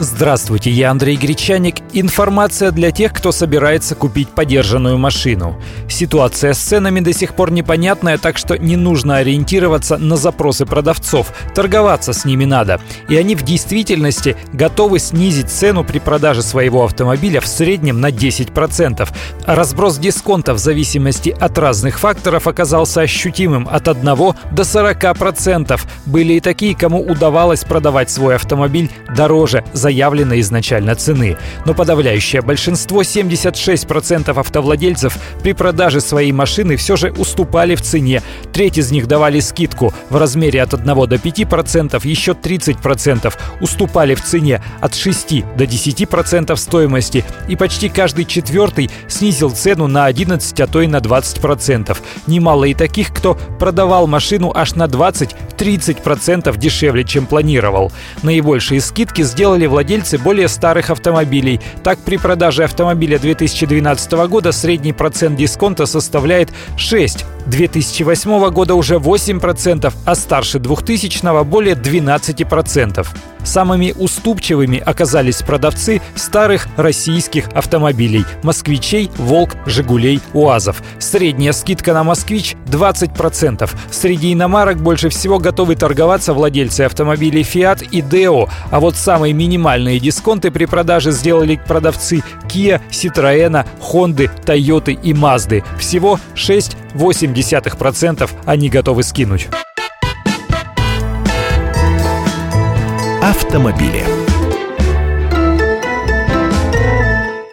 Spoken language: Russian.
Здравствуйте, я Андрей Гречаник. Информация для тех, кто собирается купить подержанную машину. Ситуация с ценами до сих пор непонятная, так что не нужно ориентироваться на запросы продавцов. Торговаться с ними надо. И они в действительности готовы снизить цену при продаже своего автомобиля в среднем на 10%. Разброс дисконта в зависимости от разных факторов оказался ощутимым от 1 до 40%. Были и такие, кому удавалось продавать свой автомобиль дороже заявленной изначально цены. Но подавляющее большинство, 76% автовладельцев, при продаже своей машины все же уступали в цене. Треть из них давали скидку в размере от 1 до 5%, еще 30% уступали в цене от 6 до 10% стоимости, и почти каждый четвертый снизил цену на 11, а то и на 20%. Немало и таких, кто продавал машину аж на 20-30% дешевле, чем планировал. Наибольшие скидки сделали владельцы более старых автомобилей. Так, при продаже автомобиля 2012 года средний процент дисконта составляет 6, 2008 года уже 8%, а старше 2000 более 12%. Самыми уступчивыми оказались продавцы старых российских автомобилей – москвичей, «Волк», «Жигулей», «УАЗов». Средняя скидка на «Москвич» 20%. Среди иномарок больше всего готовы торговаться владельцы автомобилей «Фиат» и «Део», а вот самые минимальные дисконты при продаже сделали продавцы Kia, Citroёn, Honda, Toyota и Mazda. Всего 6,8% они готовы скинуть. Автомобили.